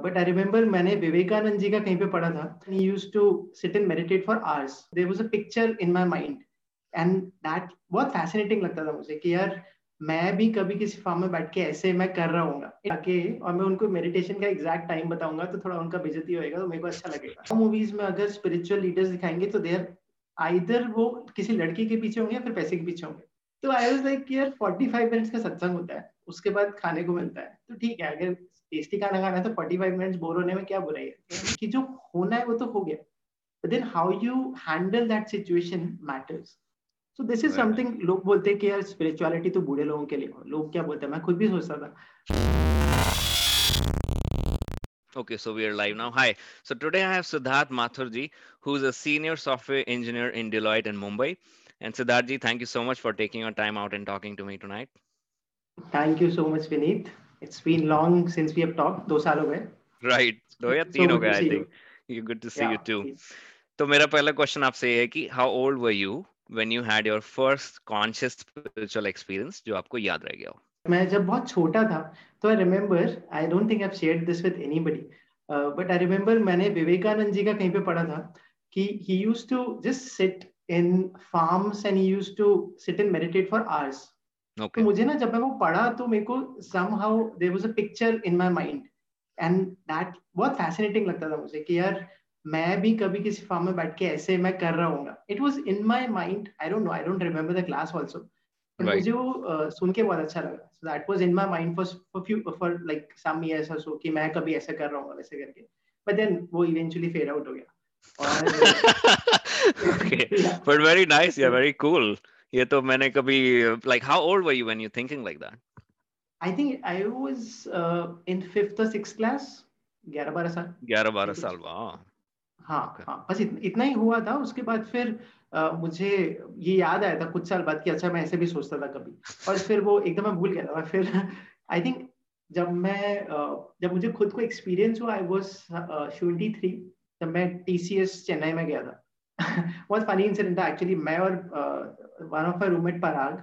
But I remember मैंने विवेकानंद जी का कहीं पे पढ़ा था। Use to sit and meditate for hours there was a picture in my mind and that बहुत फैसिनेटिंग लगता था मुझे कि यार, मैं भी कभी किसी फार्म में बैठ के ऐसे मैं कर रहा हूँ। और मैं उनको मेडिटेशन का एग्जैक्ट टाइम बताऊँगा तो थोड़ा उनका बेजती होएगा तो मेरे को अच्छा लगेगा। मूवीज़ में अगर स्पिरिचुअल लीडर्स दिखाएँगे तो देर आइदर वो किसी लड़की के पीछे होंगे या फिर पैसे के पीछे होंगे। तो आई वाज लाइक यार 45 मिनट्स का सत्संग होता है, उसके बाद खाने को मिलता है। तो ठीक है, अगर टेस्टी खाना खाना है तो 45 मिनट्स बोर होने में क्या बुराई है कि जो होना है वो तो हो गया but then how you handle that situation matters so this is something लोग बोलते हैं कि यार स्पिरिचुअलिटी तो बूढ़े लोगों के लिए हो लोग क्या बोलते हैं मैं खुद भी सोचता था Okay, so we are live now. Hi. So today I have Siddharth Mathurji, who's a senior software engineer in Deloitte in Mumbai. And Siddharth thank you so much for taking your time out and talking to me tonight. Thank you so much, Vineet. It's been long since we have talked. Do saal ho gaye Right. Do ya teen ho gaya, I think. You good to see yeah, you too. So my first question आपसे है कि how old were you when you had your first conscious spiritual experience जो आपको याद रह गया हो? मैं जब बहुत छोटा था तो I remember I don't think I shared this with anybody but I remember मैंने विवेकानंद जी का कहीं पे पढ़ा था कि he used to just sit in farms and he used to sit and meditate for hours तो मुझे ना जब मैं वो पढ़ा तो मेरे को somehow there was a picture in my mind and that बहुत फैसिनेटिंग लगता था मुझे कि यार मैं भी कभी किसी फार्म में बैठ के ऐसे मैं कर रहा हूँ it was in my mind I don't know I don't remember the class also मुझे वो सुन के बहुत अच्छा लगा। So that was in my mind for for few for like some years और सो कि मैं कभी ऐसा कर रहा हूँ वैसे करके। बट देन वो इवेंचुअली फेड आउट हो गया। okay. But very nice yeah very cool. ये तो मैंने कभी like how old were you when you thinking like that? I think I was uh, in fifth or sixth class 11 12 साल। 11 12 साल वाह हाँ हाँ बस इतना ही हुआ था उसके बाद फिर Uh, मुझे ये याद आया था कुछ साल बाद कि अच्छा मैं ऐसे भी सोचता था कभी। और फिर वो एकदम मैं भूल गया था फिर आई थिंक जब मैं uh, जब मुझे खुद को एक्सपीरियंस हुआ आई वॉज़ ट्वेंटी थ्री जब मैं टी चेन्नई में गया था। फनी इंसिडेंट था एक्चुअली मैं और one of my roommate Parag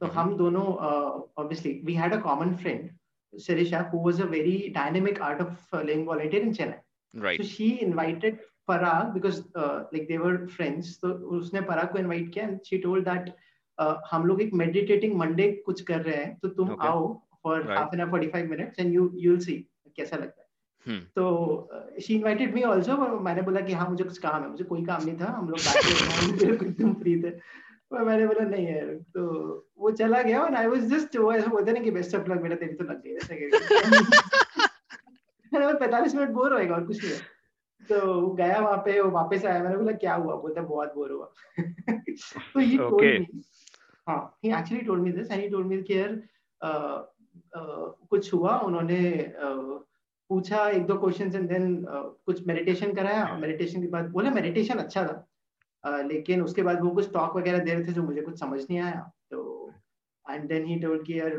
तो हम दोनों obviously we had a common friend Sirisha, who was a very dynamic art of uh, laying volunteer in Chennai. Right. So she invited Parag because uh, like they were friends तो उसने पराग को invite किया and she told that हम लोग एक meditating Monday कुछ कर रहे हैं तो तुम okay. आओ for half an hour 45 minutes and you you will see कैसा लगता है. तो शी इनवाइटेड मी आल्सो मैंने बोला कि हाँ मुझे कुछ काम है मुझे कोई काम नहीं था हम लोग तुम फ्री थे। तो मैंने बोला नहीं है तो वो चला गया और आई वाज जस्ट वो ऐसा बोलते ना कि बेस्ट ऑफ़ लक मेरा तेरी तो लग गई ऐसे करके मैंने पैंतालीस मिनट बोर होएगा और कुछ नहीं तो गया वहाँ पे वो वापस आया मैंने बोला क्या हुआ? बोलता बहुत बोर हुआ। तो ये टोल्ड मी हाँ he actually told me this and he told me कि यार कुछ हुआ उन्होंने uh, पूछा एक दो क्वेश्चन एंड देन कुछ मेडिटेशन कराया। मेडिटेशन के बाद बोले मेडिटेशन अच्छा था। Uh, लेकिन उसके बाद वो कुछ टॉक वगैरह दे रहे थे जो मुझे कुछ समझ नहीं आया। तो एंड देन ही टोल्ड कि यार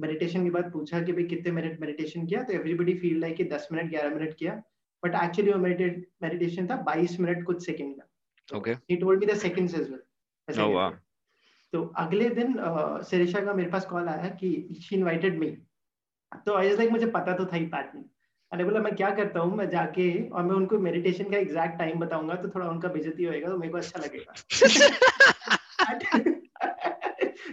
मेडिटेशन के बाद पूछा कि भाई कितने मिनट मेडिटेशन किया? तो एवरीबडी फील लाइक कि 10 मिनट 11 मिनट किया। बट एक्चुअली वो मेडिटेशन था 22 मिनट कुछ सेकंड का। Okay he told me the seconds as well oh वाह तो अगले दिन सिरिशा का मेरे पास कॉल आया कि शी इनवाइटेड मी तो आई लाइक मुझे पता तो था ही पैटर्न मैंने बोला मैं क्या करता हूँ? मैं जाके और मैं उनको मेडिटेशन का एग्जैक्ट टाइम बताऊँगा तो थोड़ा उनका बेजती होएगा तो मेरे को अच्छा लगेगा.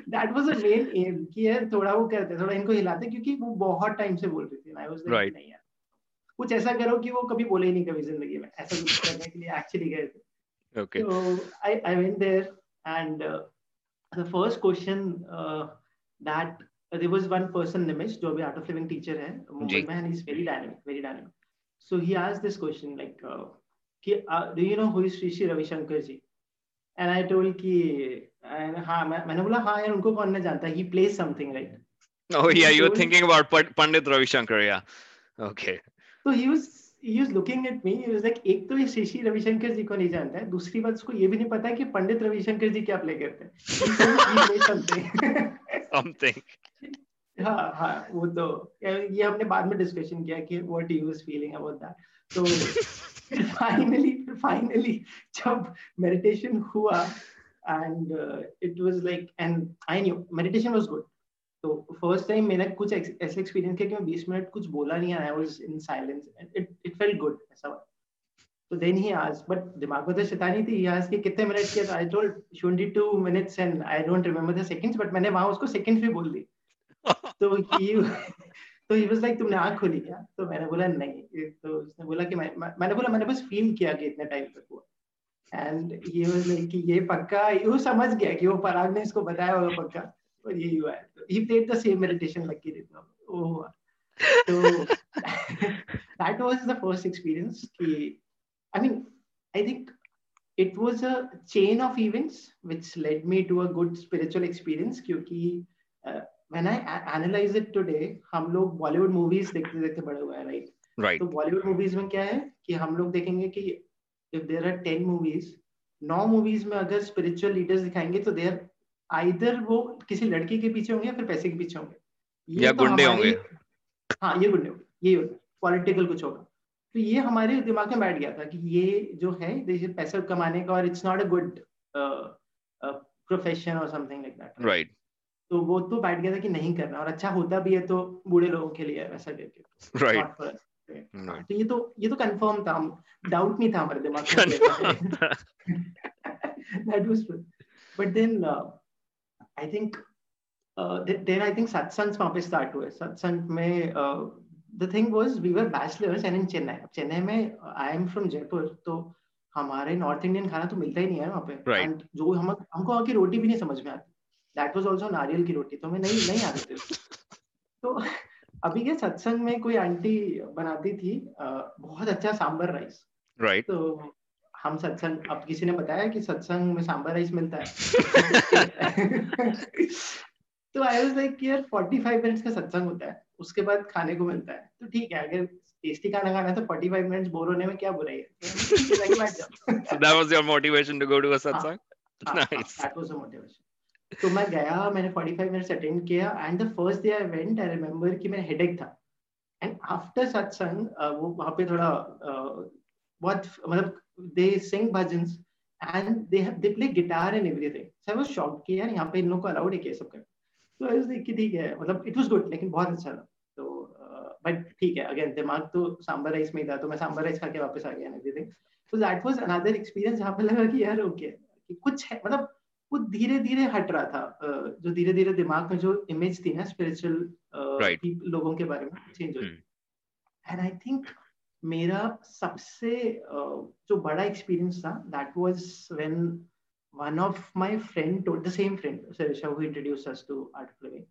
That was a main aim कि यार थोड़ा वो करते थोड़ा इनको हिलाते क्योंकि वो बहुत टाइम से बोल रही थी। आई वाज लाइक नहीं यार कुछ ऐसा करो कि वो कभी बोले ही नहीं कभी ज़िंदगी में ऐसा कुछ करने के लिए एक्चुअली गए थे। Okay. So i i went there and uh, the first question uh, that uh, there was one person Nimish जो अभी art of living teacher है मुंबई में and he's very dynamic very dynamic so he asked this question like uh, कि uh, do you know who is Sri Sri Ravi Shankar ji and I told कि हाँ मैं मैंने बोला हाँ यार उनको कौन नहीं जानता he plays something right oh yeah you're thinking about Pandit Ravi Shankar yeah okay तो he was he was looking at me he was like एक तो ये श्री रविशंकर जी को नहीं जानता है दूसरी बात उसको ये भी नहीं पता है कि पंडित रविशंकर जी क्या प्ले करते हैं समथिंग हाँ हाँ वो तो ये हमने बाद में डिस्कशन किया कि what he was feeling about that तो फाइनली फाइनली जब मेडिटेशन हुआ and uh, it was like and i knew meditation was good. तो फ़र्स्ट टाइम मैंने कुछ ऐसे एक्सपीरियंस किया कि मैं 20 मिनट कुछ बोला नहीं I was in silence it it felt good ऐसा तो देन ही आज बट दिमाग में तो शैतानी थी. आज के कितने मिनट किया I told 22 minutes and I don't remember the seconds but मैंने वहाँ उसको सेकंड्स भी बोल दी तो ही तो ही वाज लाइक तुमने आँख खोली क्या? तो मैंने बोला नहीं। तो उसने बोला कि मैं मैंने बोला मैंने बस फील किया कि इतने टाइम तक हुआ। एंड ये वाज लाइक कि ये पक्का वो समझ गया कि वो पराग ने इसको बताया होगा पक्का। और ये हुआ है। He played the same meditation lucky rhythm ओ हुआ। तो that was the first experience कि I mean I think it was a chain of events which led me to a good spiritual experience क्योंकि uh, when I analyze it today हम लोग Bollywood movies देखते देखते बड़े हुए हैं राइट right. तो बॉलीवुड मूवीज़ में क्या है कि हम लोग देखेंगे कि if there are ten movies now movies में अगर स्पिरिचुअल लीडर्स दिखाएँगे तो देर आइदर वो किसी लड़की के पीछे होंगे या फिर पैसे के पीछे होंगे। या तो गुंडे होंगे। हाँ ये गुंडे होंगे। ये होगा पॉलिटिकल कुछ होगा। तो ये हमारे दिमाग में बैठ गया था कि ये जो है पैसे कमाने का और it's not a good profession और समथिंग लाइक दैट राइट तो वो तो बैठ गया था कि नहीं करना और अच्छा होता भी है तो बूढ़े लोगों के लिए वैसा करके राइट right. तो ये तो ये तो कंफर्म था डाउट नहीं था हमारे दिमाग में। That was but then I think then I think सत्संग वहाँ पे स्टार्ट हुए। सत्संग में the thing was we were bachelors and in Chennai Chennai में आई एम फ्रॉम जयपुर तो हमारे नॉर्थ इंडियन खाना तो मिलता ही नहीं है वहाँ पे। Right. जो हम हमको वहाँ की रोटी भी नहीं समझ में आती। दैट वाज आल्सो नारियल की रोटी तो मैं नहीं नहीं आ रही थी। तो अभी के सत्संग में कोई आंटी बनाती थी बहुत अच्छा सांबर राइस राइट तो हम सत्संग अब किसी ने बताया कि सत्संग में सांबर राइस मिलता है। तो आई वाज लाइक यार 45 मिनट्स का सत्संग होता है उसके बाद खाने को मिलता है। तो ठीक है अगर टेस्टी खाना खाना है तो 45 मिनट्स बोर होने में क्या बुराई है? Was your motivation to go to a satsang हाँ, nice. that was a motivation तो मैं गया, मैंने 45 मिनट्स अटेंड किया and the first day I went I remember कि मेरा हेडेक था. एंड आफ्टर सत्संग वो वहाँ पे थोड़ा बहुत मतलब they sing bhajans and they have they play guitar and everything so I was shocked कि यार यहाँ पे इन लोगों को अलाउड है क्या सब करना? तो आई वाज लाइक कि ठीक है मतलब इट वाज गुड लेकिन बहुत अच्छा था. तो बट ठीक है अगेन दिमाग तो सांबर राइस में ही था तो मैं सांबर राइस खा के वापस आ गया एंड एवरीथिंग तो दैट वाज अनदर एक्सपीरियंस जहाँ पे लगा कि यार ओके कि कुछ है मतलब वो धीरे धीरे हट रहा था जो धीरे धीरे दिमाग में जो इमेज थी ना स्पिरिचुअल right. लोगों के बारे में चेंज हुई। एंड आई थिंक मेरा सबसे जो बड़ा एक्सपीरियंस था that was when one of my friend told the same friend Sirisha who introduced us to art of living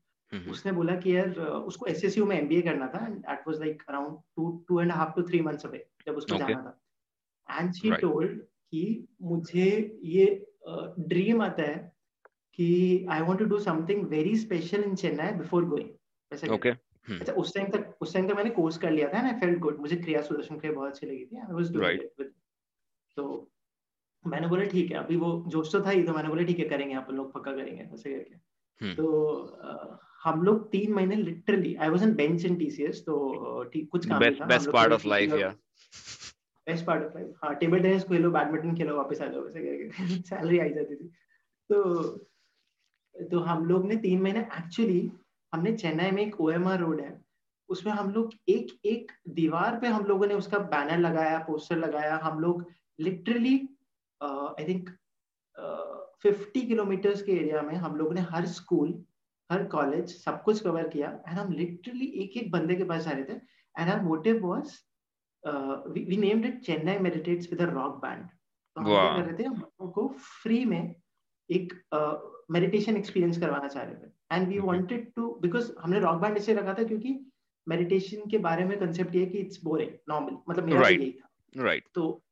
उसने बोला कि यार उसको एसएसयू में एमबीए करना था and that was like around 2 two and half to 3 months away जब उसको okay. जाना था। एंड शी टोल्ड कि मुझे ये ड्रीम आता है कि I want to do something very special in Chennai before going okay अच्छा उस टाइम तक उस टाइम तक मैंने कोर्स कर लिया था एंड आई फेल्ट गुड मुझे क्रिया सुदर्शन क्रिया बहुत अच्छी लगी थी आई वाज डूइंग तो मैंने बोला ठीक है अभी वो जोश तो था ही तो मैंने बोला ठीक है करेंगे अपन लोग पक्का करेंगे ऐसे करके। Hmm. तो हम लोग तीन महीने literally I was in bench in TCS तो कुछ काम बेस्ट पार्ट ऑफ़ लाइफ या बेस्ट पार्ट ऑफ़ लाइफ हाँ टेबल टेनिस खेलो बैडमिंटन खेलो, वापस आ जाओ, वैसे करके। सैलरी आई जाती थी। तो तो हम लोग ने तीन महीने एक्चुअली हमने चेन्नई में एक ओएमआर रोड है। उसमें हम लोग एक एक दीवार पे हम लोगों ने उसका बैनर लगाया पोस्टर लगाया। हम लोग literally I think fifty kilometres के एरिया में हम लोगों ने हर स्कूल हर कॉलेज सब कुछ कवर किया। एंड हम लिटरली एक एक बंदे के पास जा रहे थे। And our motive was uh, we, we named it Chennai Meditates with a rock band. तो हम क्या कर रहे थे हम लोगों को फ्री में एक मेडिटेशन uh, एक्सपीरियंस करवाना चाह रहे थे। And we wanted to because हमने रॉक बैंड इसलिए रखा था क्योंकि मेडिटेशन के बारे में कंसेप्ट ये कि इट्स बोरिंग नॉर्मल मतलब मेरा right. यही था। राइट तो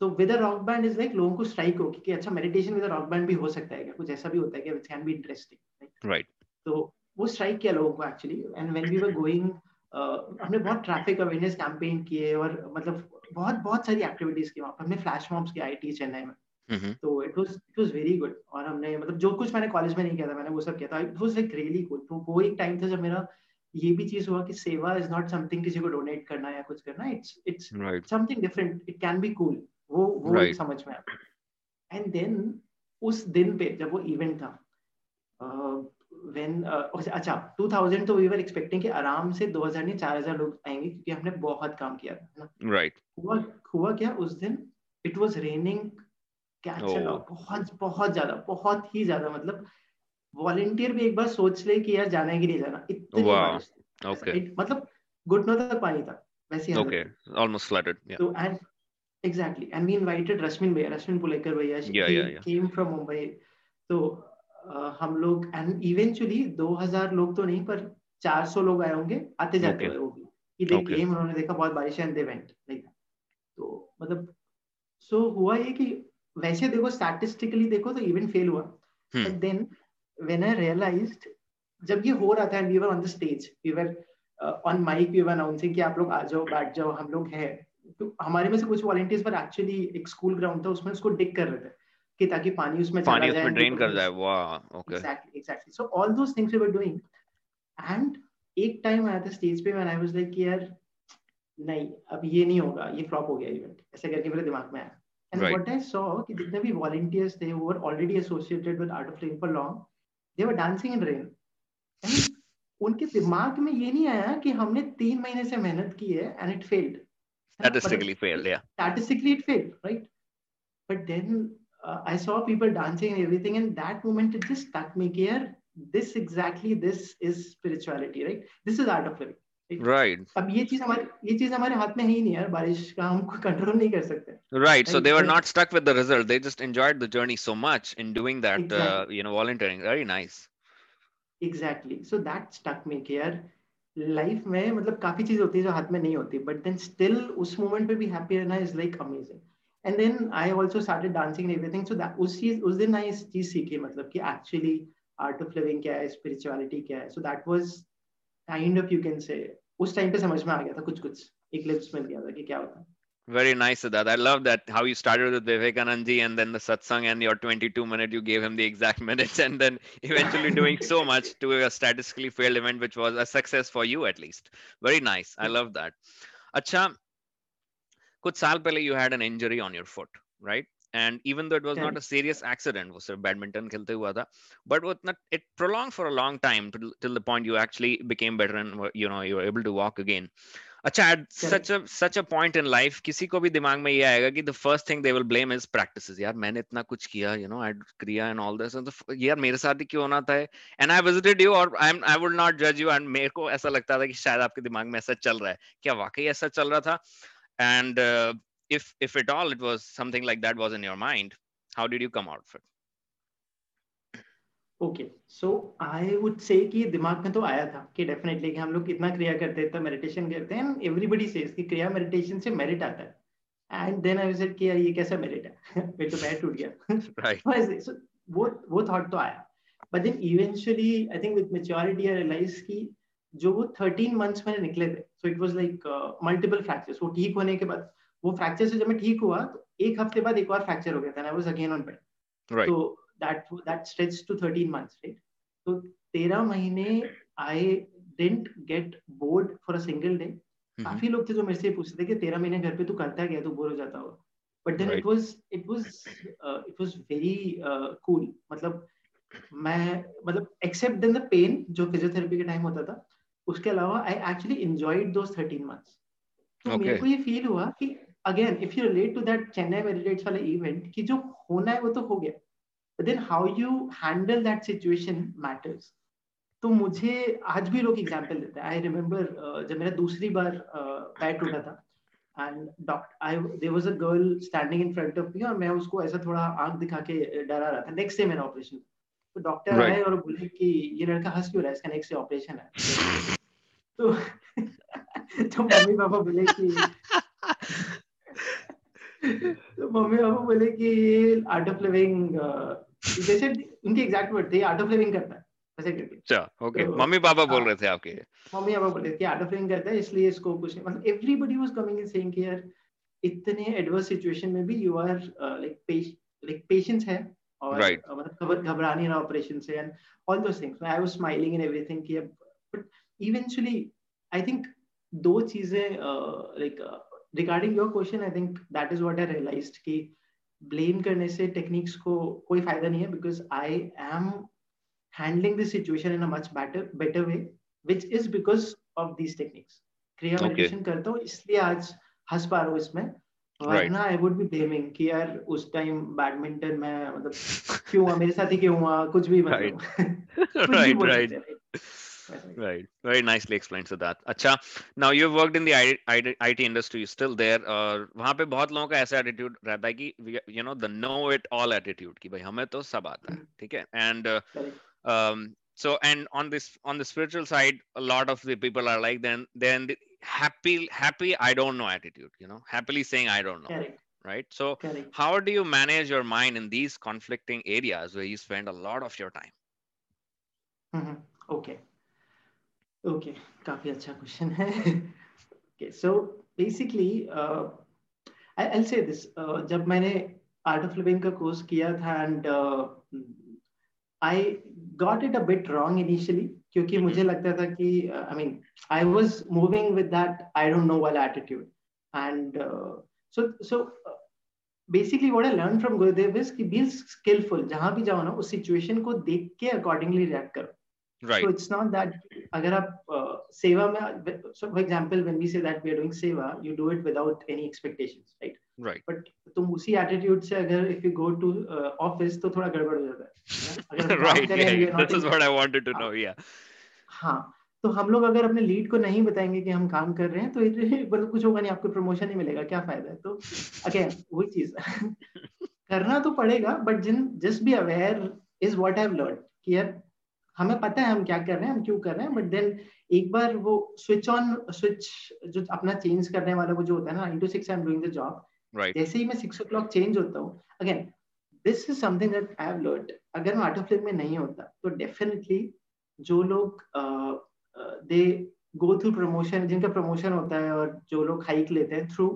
तो with a rock band is like लोगों को स्ट्राइक हो कि अच्छा meditation with a rock band भी हो सकता है क्या? कुछ ऐसा भी होता है क्या? Which can be interesting right तो वो स्ट्राइक किया लोगों को actually and when we were going हमने बहुत ट्रैफ़िक अवेयरनेस कैंपेन किए और मतलब बहुत बहुत सारी एक्टिविटीज़ की वहाँ पे। हमने फ्लैश मॉब्स की आई चेन्नई में। तो it was it was very good और हमने मतलब जो कुछ मैंने कॉलेज में नहीं किया था मैंने वो सब किया था। It was like really good तो वो एक टाइम था जब मेरा ये भी चीज़ हुआ कि सेवा इज़ नॉट समथिंग किसी को डोनेट करना या कुछ करना। It's it's something different it can be cool वो वो right. समझ में आया। एंड देन उस दिन पे जब वो इवेंट था when uh, अच्छा 2000 तो we were expecting कि आराम से 2000 नहीं 4000 लोग आएँगे क्योंकि हमने बहुत काम किया था ना right हुआ हुआ क्या उस दिन it was raining क्या चला बहुत बहुत ज़्यादा बहुत ही ज़्यादा मतलब वॉलेंटियर भी एक बार सोच ले कि यार जाना है कि नहीं जाना इतनी बारिश okay. मतलब घुटनों तक पानी था वैसे okay almost flooded yeah so and exactly and we invited Rashmin bhaiya Rashmin Pulekar bhaiya she yeah, yeah, yeah. came from Mumbai तो हम लोग एंड इवेंचुअली 2000 लोग तो नहीं पर 400 लोग आए होंगे आते जाते okay. हुए वो भी। कि देख okay. गेम उन्होंने देखा बहुत बारिश है एंड दे वेंट लाइक तो मतलब सो so, हुआ ये कि वैसे देखो स्टैटिस्टिकली देखो तो इवेंट फेल हुआ। But then when I realised जब ये हो रहा था and we were on the stage we were on mic we were announcing कि आप लोग आ जाओ बैठ जाओ हम लोग हैं। तो हमारे में से कुछ वॉलंटियर्स पर एक्चुअली एक स्कूल ग्राउंड था उसमें उसको डिग कर रहे थे। कि ताकि पानी उसमें पानी उसमें ड्रेन कर जाए। वाह okay exactly exactly so all those things we were doing and एक टाइम आया था स्टेज पे व्हेन आई वाज लाइक यार नहीं अब ये नहीं होगा ये फ्लॉप हो गया इवेंट ऐसे करके मेरे दिमाग में आया। एंड व्हाट आई सॉ कि जितने भी वॉलंटियर्स थे who were already associated with Art of Living for long they were dancing in rain उनके दिमाग में ये नहीं आया कि हमने तीन महीने से मेहनत की है and it failed statistically failed yeah. statistically it failed right? But then uh, I saw people dancing and everything, and that moment it just stuck me here. This exactly this is spirituality, right? This is art of living. Right. अब ये चीज हमारे ये चीज हमारे हाथ में है ही नहीं यार बारिश का हम कंट्रोल नहीं कर सकते. Right. So they were not stuck with the result. They just enjoyed the journey so much in doing that. Exactly. Uh, you know, volunteering. Very nice. Exactly. So that stuck me कि यार life में मतलब काफी चीज होती है जो हाथ में नहीं होती बट देन स्टिल उस मोमेंट पे भी हैप्पी रहना is like amazing And then I also started dancing everything so that उस चीज उस दिन आई इस चीज सीखी मतलब कि एक्चुअली आर्ट ऑफ लिविंग क्या है स्पिरिचुअलिटी क्या है so that was kind of you can say उस टाइम पे समझ में आ गया था कुछ कुछ एक लिप्स मिल गया था कि क्या होता है Very nice, Siddharth. I love that how you started with Vivekanand ji and then the satsang and your 22 minute, you gave him the exact minutes and then eventually doing so much to a statistically failed event, which was a success for you at least. Very nice. I love that. Acha, कुछ साल पहले you had an injury on your foot right and even though it was not a serious accident वो सिर्फ़ badminton खेलते हुआ था but वो इतना it prolonged for a long time till the point you actually became better and you know you are able to walk again अच्छा at such a such a point in life किसी को भी दिमाग में ये आएगा कि the first thing they will blame is practices यार मैंने इतना कुछ किया यू नो आई क्रिया एंड ऑल दिस तो यार मेरे साथ ही क्यों होना था एंड आई विजिटेड यू और I am I would not जज यू एंड मेरे को ऐसा लगता था कि शायद आपके दिमाग में ऐसा चल रहा है। क्या वाकई ऐसा चल रहा था? And uh, if if at all it was something like that was in your mind how did you come out of it? Okay so I would say कि दिमाग में तो आया था कि डेफिनेटली कि हम लोग कितना क्रिया करते हैं तो मेडिटेशन करते हैं। एवरीबडी सेज कि क्रिया मेडिटेशन से मेरिट आता है। एंड देन आई सेड कि यार ये कैसा मेरिट है? मेरे तो पैर टूट गया। राइट सो वो वो थॉट तो आया। But then eventually I think with maturity I realise कि जो वो 13 मंथ्स में निकले थे. So it was like multiple fractures वो ठीक होने के बाद वो फ्रैक्चर से जब मैं ठीक हुआ तो एक हफ़्ते बाद एक और फ्रैक्चर हो गया था I was again on bed तो that that stretch to 13 months right तो 13 महीने I didn't get bored for a single day काफ़ी लोग थे जो मेरे से पूछते थे कि 13 महीने घर पे तू करता क्या तू बोर हो जाता हो but then it was it was it was very cool मतलब मैं मतलब एक्सेप्ट देन द पेन जो फिजियोथेरेपी के टाइम होता था उसके अलावा I actually enjoyed those 13 months तो okay. मेरे को ये फील हुआ कि again if you relate to that Chennai meditates वाला इवेंट कि जो होना है वो तो हो गया। But then how you handle that situation matters तो मुझे आज भी लोग एग्जांपल देते हैं। आई रिमेम्बर uh, जब मेरा दूसरी बार पैर uh, टूटा था and doctor I there was a girl standing in front of me और मैं उसको ऐसा थोड़ा आँख दिखा के डरा रहा था। नेक्स्ट डे मेरा ऑपरेशन तो डॉक्टर right. आए और बोले कि ये लड़का हंस क्यों रहा है? इसका नेक्स्ट डे ऑपरेशन है। तो तो मम्मी पापा बोले कि तो मम्मी पापा बोले कि आर्ट ऑफ़ लिविंग जैसे उनके एग्जैक्ट वर्ड थे आर्ट ऑफ़ लिविंग करता है ऐसे करके अच्छा ओके तो, मम्मी पापा बोल हाँ। रहे थे आपके मम्मी पापा बोल रहे थे आर्ट ऑफ़ लिविंग करता है इसलिए इसको कुछ मतलब everybody was coming in saying कि यार इतने एडवर्स सिचुएशन में भी you are like like patience है और right. uh, मतलब घबरा नहीं रहा ऑपरेशन से and all those things I was smiling in everything कि बट इवेंचुअली आई थिंक दो चीज़ें like regarding your question I think that is what I realised कि ब्लेम करने से टेक्निक्स को कोई फ़ायदा नहीं है because I am handling the situation in a much better better way which is because of these techniques. Kriya meditation okay. करता हूँ इसलिए आज हंस पा रहा हूँ इसमें। वरना आई वुड बी ब्लेमिंग कि यार उस टाइम बैडमिंटन में मतलब क्यों हुआ मेरे साथ ही क्यों हुआ कुछ भी मतलब। Right right right very nicely explained to that acha now you've worked in the IT industry you're still there और वहां पे बहुत लोगों का ऐसा एटीट्यूड रहता है कि you know the know it all attitude कि भाई हमें तो सब आता है ठीक है and uh, um, so and on this on the spiritual side a lot of the people are like then then the, happy happy i don't know attitude you know happily saying i don't know Correct. right so Correct. how do you manage your mind in these conflicting areas where you spend a lot of your time mm-hmm. okay Okay काफ़ी अच्छा question है। Basically uh, I, i'll say this uh, जब मैंने art of living का course किया था and uh, I got it a bit wrong initially क्योंकि मुझे लगता था कि I mean I was moving with that I don't know वाला attitude and so so basically what I learn from Gurudev is कि be skilful जहाँ भी जाओ ना उस सिचुएशन को देख के अकॉर्डिंगली रिएक्ट करो। Right so it's not that अगर आप uh, सेवा में so for example when we say that we are doing seva you do it without any expectations right right but तुम उसी एटीट्यूड से अगर if you go to uh, office तो थोड़ा गड़बड़ हो जाता है अगर right yeah, yeah. this is what I wanted to know yeah हाँ तो हम लोग अगर अपने लीड को नहीं बताएँगे कि हम काम कर रहे हैं तो मतलब कुछ होगा नहीं आपको प्रमोशन नहीं मिलेगा क्या फ़ायदा है तो अगेन वही चीज़ करना तो पड़ेगा but Jin just be aware is what I have learn कि यार हमें पता है हम क्या कर रहे हैं हम क्यों कर रहे हैं बट देन एक बार वो स्विच ऑन स्विच जो अपना चेंज करने वाला वो जो होता है ना into six I am doing the job जैसे ही मैं सिक्स ओ चेंज होता हूँ again this is something that I have learn अगर मैं ऑटो फ्लिप में नहीं होता तो डेफिनेटली जो लोग दे गो थ्रू प्रमोशन जिनका प्रमोशन होता है और जो लोग हाइक लेते हैं थ्रू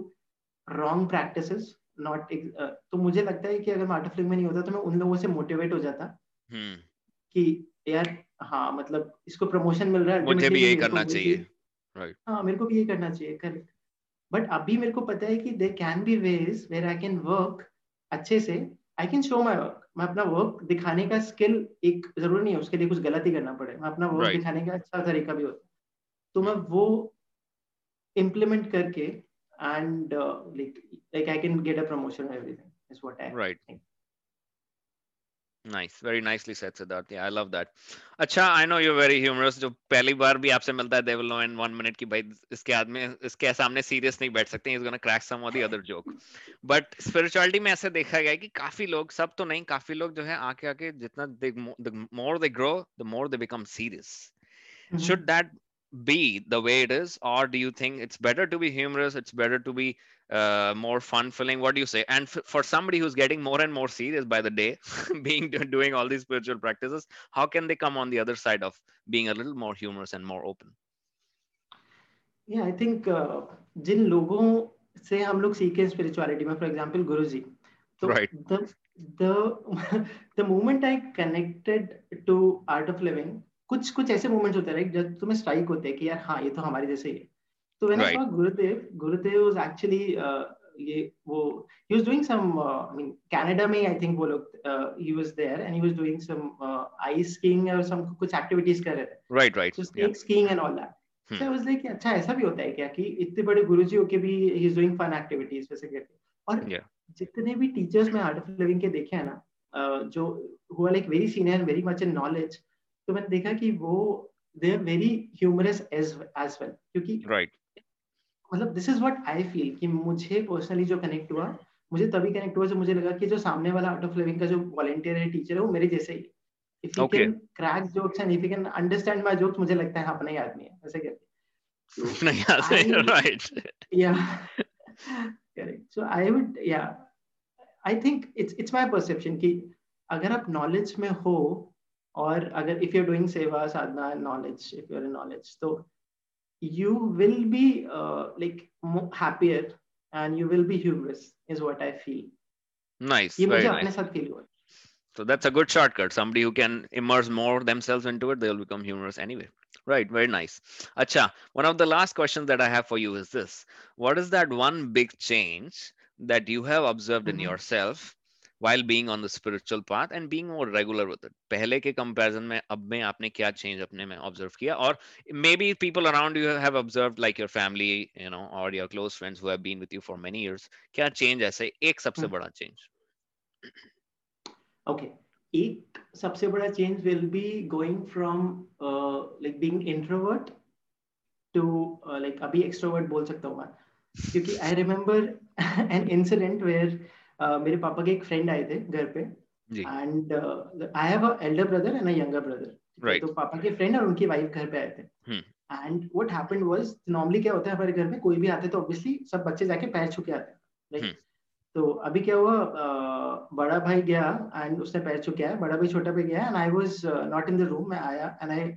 रॉन्ग प्रैक्टिस नॉट तो मुझे लगता है कि अगर मैं ऑटो फ्लिप में नहीं होता तो मैं उन लोगों से मोटिवेट हो जाता hmm. कि यार हाँ मतलब इसको प्रमोशन मिल रहा है मुझे भी यही करना चाहिए। राइट हाँ मेरे को भी यही करना चाहिए करेक्ट बट अभी मेरे को पता है कि there can be ways where I can work अच्छे से। I can show my work मैं अपना वर्क दिखाने का स्किल एक ज़रूरी नहीं है उसके लिए कुछ गलत ही करना पड़े। मैं अपना वर्क right. दिखाने का अच्छा तरीका भी होता तो मैं वो इम्प्लीमेंट करके and like like I can get a promotion everything is what I right nice very nicely said Siddharth I love that अच्छा I know you very humorous जो पहली बार भी आपसे मिलता है they will know in 1 minute की भाई इसके आदमी इसके सामने सीरियस नहीं बैठ सकते is gonna crack some of the other joke but spirituality में ऐसे देखा गया है कि काफ़ी लोग सब तो नहीं काफ़ी लोग जो है आके आके जितना the more they grow the more they become serious should that be the way it is, or do you think it's better to be humorous? It's better to be uh, more fun filling what do you say and f- for somebody who's getting more and more serious by the day being doing all these spiritual practices how can they come on the other side of being a little more humorous and more open yeah i think uh, जिन लोगों से हम लोग सीखे spirituality में for example गुरुजी तो right. the the the moment i connected to art of living कुछ कुछ ऐसे मोमेंट्स होते हैं जब तुम्हें स्ट्राइक होते हैं कि यार हाँ ये तो हमारे जैसे ही तो when I saw Gurudev Gurudev was actually ये वो he was doing some I mean Canada में आई थिंक वो लोग he was there and he was doing some ice skiing और सम कुछ एक्टिविटीज़ कर रहे थे। Right right snake skiing and all that so I was like अच्छा ऐसा भी होता है क्या कि इतने बड़े गुरुजी होके भी he is doing fun activities वैसे करके। और जितने भी टीचर्स में आर्ट ऑफ़ लिविंग के देखे हैं ना uh, जो who like very senior very much in knowledge तो मैंने देखा कि वो they are very humorous as as well क्योंकि right. मतलब this is what I feel कि मुझे पर्सनली जो कनेक्ट हुआ मुझे तभी कनेक्ट हुआ जब मुझे लगा कि जो सामने वाला आउट ऑफ़ लिविंग का जो वॉलंटियर है टीचर है वो मेरे जैसे ही if you can crack jokes and if you can understand my jokes मुझे लगता है हाँ, अपना ही आदमी है ऐसे करके। नहीं राइट या करेक्ट सो आई वुड या I think it's it's my perception कि अगर आप नॉलेज में हो और अगर इफ यू आर डूइंग सेवा साधना knowledge if you are in knowledge तो you will be uh, like happier and you will be humorous is what i feel nice very nice. so that's a good shortcut somebody who can immerse more themselves into it they'll become humorous anyway right very nice acha one of the last questions that i have for you is this what is that one big change that you have observed mm-hmm. in yourself while being on the spiritual path and being more regular with it पहले के comparison में अब में आपने क्या change अपने में observe किया और maybe people around you have observed like your family you know or your close friends who have been with you for many years क्या change ऐसे एक सबसे hmm. बड़ा change okay एक सबसे बड़ा change will be going from uh, like being introvert to uh, like अभी extrovert बोल सकता हूँ मैं क्योंकि I remember an incident where मेरे पापा के एक फ्रेंड आए थे घर पे and I have a elder brother and a younger brother तो पापा के फ्रेंड और उनकी वाइफ घर पे आए थे। And what happened was normally क्या होता है हमारे घर में कोई भी आते तो ऑब्वियसली सब बच्चे जाके पैर छू के आते हैं राइट तो अभी क्या हुआ बड़ा भाई गया एंड उसने पैर छू के आया बड़ा भाई छोटा भाई गया and I was not in the room मैं आया एंड आई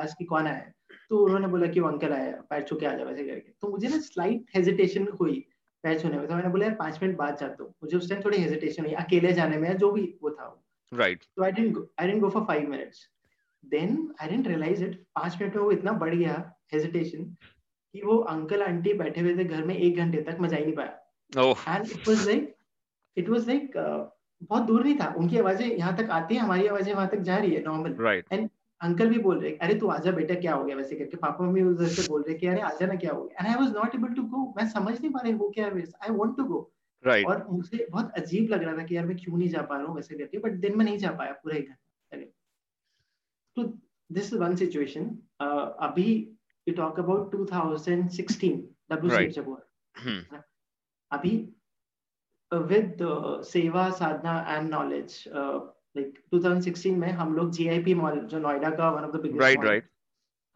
आज की कौन आया? तो उन्होंने बोला कि वो अंकल आया पैर छू के आ जा वैसे करके। तो मुझे ना स्लाइट हेजिटेशन हुई पैच होने में। तो मैंने बोला यार पाँच मिनट बाद जाता हूँ। मुझे उस टाइम थोड़ी हेजिटेशन हुई। अकेले जाने में जो भी वो था राइट तो I didn't I didn't go for five minutes then I didn't realise it पाँच मिनट में वो इतना बढ़ गया हेजिटेशन कि वो अंकल आंटी बैठे हुए थे घर में एक घंटे तक मज़ा ही नहीं पाया। And it was like it was like बहुत दूर नहीं था। उनकी आवाज़ें यहाँ तक आती है हमारी आवाज़ें वहाँ तक जा रही है नॉर्मल राइट एंड अंकल भी बोल रहे अरे तू आजा बेटा क्या हो गया? वैसे करके पापा मम्मी उधर से बोल रहे कि अरे आजा ना क्या हो गया? And I was not able to go मैं समझ नहीं पा रही वो क्या है I want to go right और मुझे बहुत अजीब लग रहा था कि यार मैं क्यों नहीं जा पा रहा हूँ? वैसे करके बट दिन में नहीं जा पाया पूरा एक घंटा। तो दिस इज़ वन सिचुएशन अभी यू टॉक अबाउट 2016 डब्ल्यूसीएफ जब हुआ। hmm. अभी विद सेवा साधना एंड नॉलेज लाइक 2016 में हम लोग जीआईपी मॉल जो नोएडा का one of the biggest right right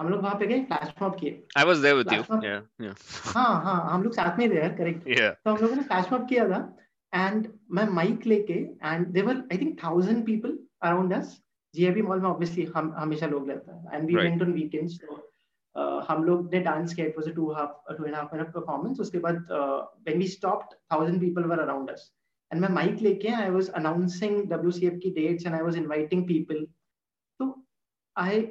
हम लोग वहाँ पे गए फ्लैश मॉब किए I was there with you yeah yeah हाँ हाँ हम लोग साथ में थे यार करेक्ट तो हम लोगों ने फ्लैश मॉब किया था एंड मैं माइक लेके and there were I think 1000 people around us GIP mall में ऑब्वियसली हम हमेशा लोग रहता है and we went on weekends तो हम लोग ने डांस किया it was a two half two and half minute performance उसके बाद when we stopped 1000 people were around us and my mic leke I was announcing WCF की dates and I was inviting people. So I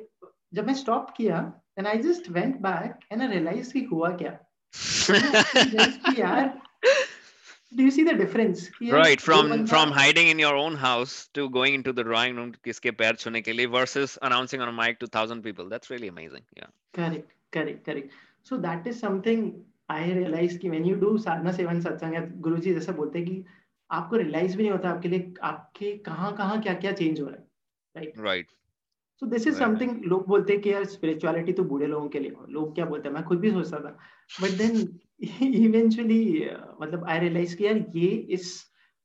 जब मैं stop किया and I just went back and I realized कि हुआ क्या. यार do you see the difference yeah, right from from hiding in your own house to going into the drawing room kiske pair chune ke liye versus announcing on a mic to 1000 people that's really amazing yeah correct correct correct so that is something i realized कि when you do sadhana sevan satsang guruji बोलते हैं कि आपको realise भी नहीं होता आपके लिए आपके कहाँ कहाँ क्या क्या चेंज हो रहा है right right so this is something लोग बोलते हैं कि यार स्पिरिचुअलिटी तो बूढ़े लोगों के लिए हो लोग क्या बोलते हैं? मैं खुद भी सोचता था। बट देन इवेंचुअली मतलब आई रियलाइज़ कि यार ये इस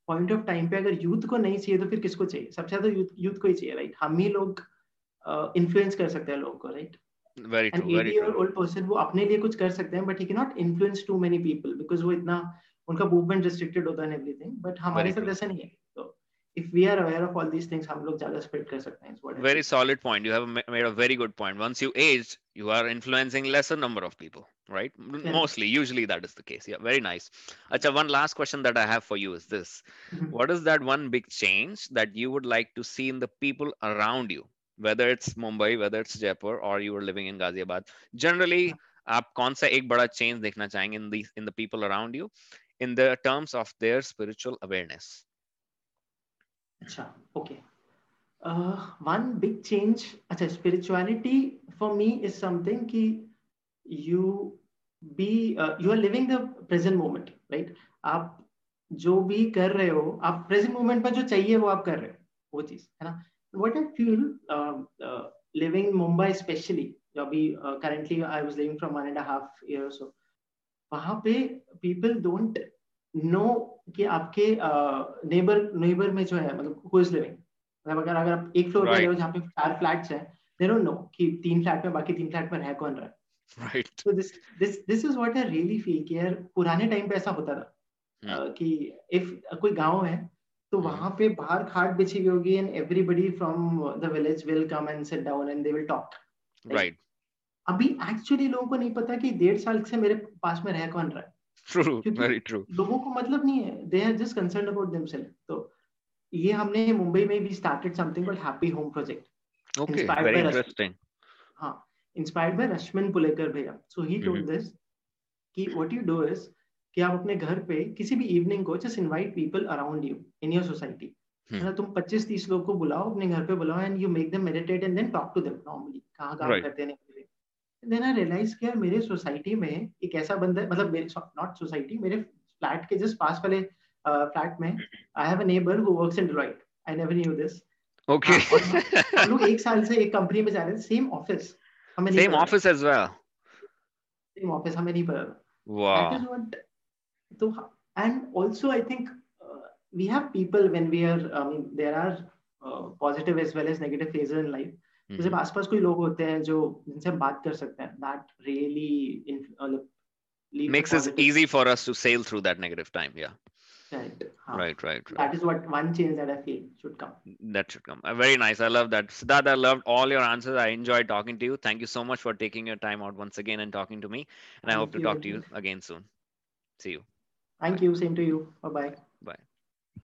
पॉइंट ऑफ़ टाइम पे अगर यूथ को नहीं चाहिए तो फिर किसको चाहिए? सबसे ज़्यादा यूथ यूथ को ही चाहिए राइट हम ही लोग इन्फ्लुएंस uh, कर सकते हैं लोगों को right very true very true old person वो अपने लिए कुछ कर सकते हैं but he can not influence too many people because वो इतना उनका मूवमेंट रिस्ट्रिक्टेड होता है एवरीथिंग बट हमारे साथ ऐसा नहीं है तो if we are aware of all these things हम लोग ज़्यादा स्प्रेड कर सकते हैं very solid point you have made a very good point once you age you are influencing lesser number of people right yeah. mostly usually that is the case yeah very nice acha one last question that i have for you is this mm-hmm. what is that one big change that you would like to see in the people around you whether it's mumbai whether it's jaipur or you are living in ghaziabad generally आप कौन सा एक बड़ा change देखना चाहेंगे in the in the people around you in the terms of their spiritual awareness. Achha, okay. Uh, one big change, achha, spirituality for me is something ki you be uh, you are living the present moment, right? आप जो भी कर रहे हो आप present moment में जो चाहिए वो आप कर रहे हो वो चीज है ना what I feel living Mumbai specially जो अभी currently I was living from one and half year so वहाँ पे पीपल डोंट नो कि आपके नेबर uh, नेबर में जो है मतलब हु इज़ लिविंग मतलब अगर अगर आप एक फ्लोर पे रहे हो जहाँ पे चार फ्लैट्स हैं दे डोंट नो कि तीन फ्लैट में बाकी तीन फ्लैट में रह कौन रहा right so this this this is what I really feel कि यार पुराने टाइम पे ऐसा होता था hmm. कि इफ़ कोई गाँव है तो hmm. वहाँ पे बाहर खाट बिछी हुई होगी and everybody from the village will come and sit down and they will talk right अभी एक्चुअली लोगों को नहीं पता कि डेढ़ साल से मेरे पास में रह कौन रहा है। ट्रू वेरी ट्रू लोगों को मतलब नहीं है। They are just concern about themselves तो ये हमने मुंबई में भी started something called happy home project okay very interesting हाँ इंस्पायर्ड बाय रश्मिन पुलेकर भैया। सो ही टोल्ड दिस कि व्हाट यू डू इज़ कि आप अपने घर पे किसी भी इवनिंग को just invite people around you in your society मतलब तुम 25-30 लोग को बुलाओ अपने घर पे बुलाओ and you make them meditate and then talk to them normally कहाँ काम करते हैं देन आई रियलाइज़ कि यार मेरे सोसाइटी में एक ऐसा बंदा मतलब मेरे नॉट सोसाइटी मेरे फ्लैट के जस्ट पास वाले फ्लैट में I have a neighbour who works in Deloitte I never knew this okay हम लोग एक साल से एक कंपनी में जा रहे हैं सेम ऑफ़िस हमें same office as well same office हमें नहीं पता। वाओ दैट इज़ व्हाट तो and also I think we have people when we are i mean there are uh, positive as well as negative phases in life. तो जब आसपास कोई लोग होते हैं जो जिनसे हम बात कर सकते हैं that really makes it easy for us to sail through that negative time yeah right huh. right right right that is what one change that i feel should come that should come uh, very nice i love that Siddharth, i loved all your answers i enjoyed talking to you thank you so much for taking your time out once again and talking to me and thank i hope you. to talk to you again soon see you thank you same to you bye bye bye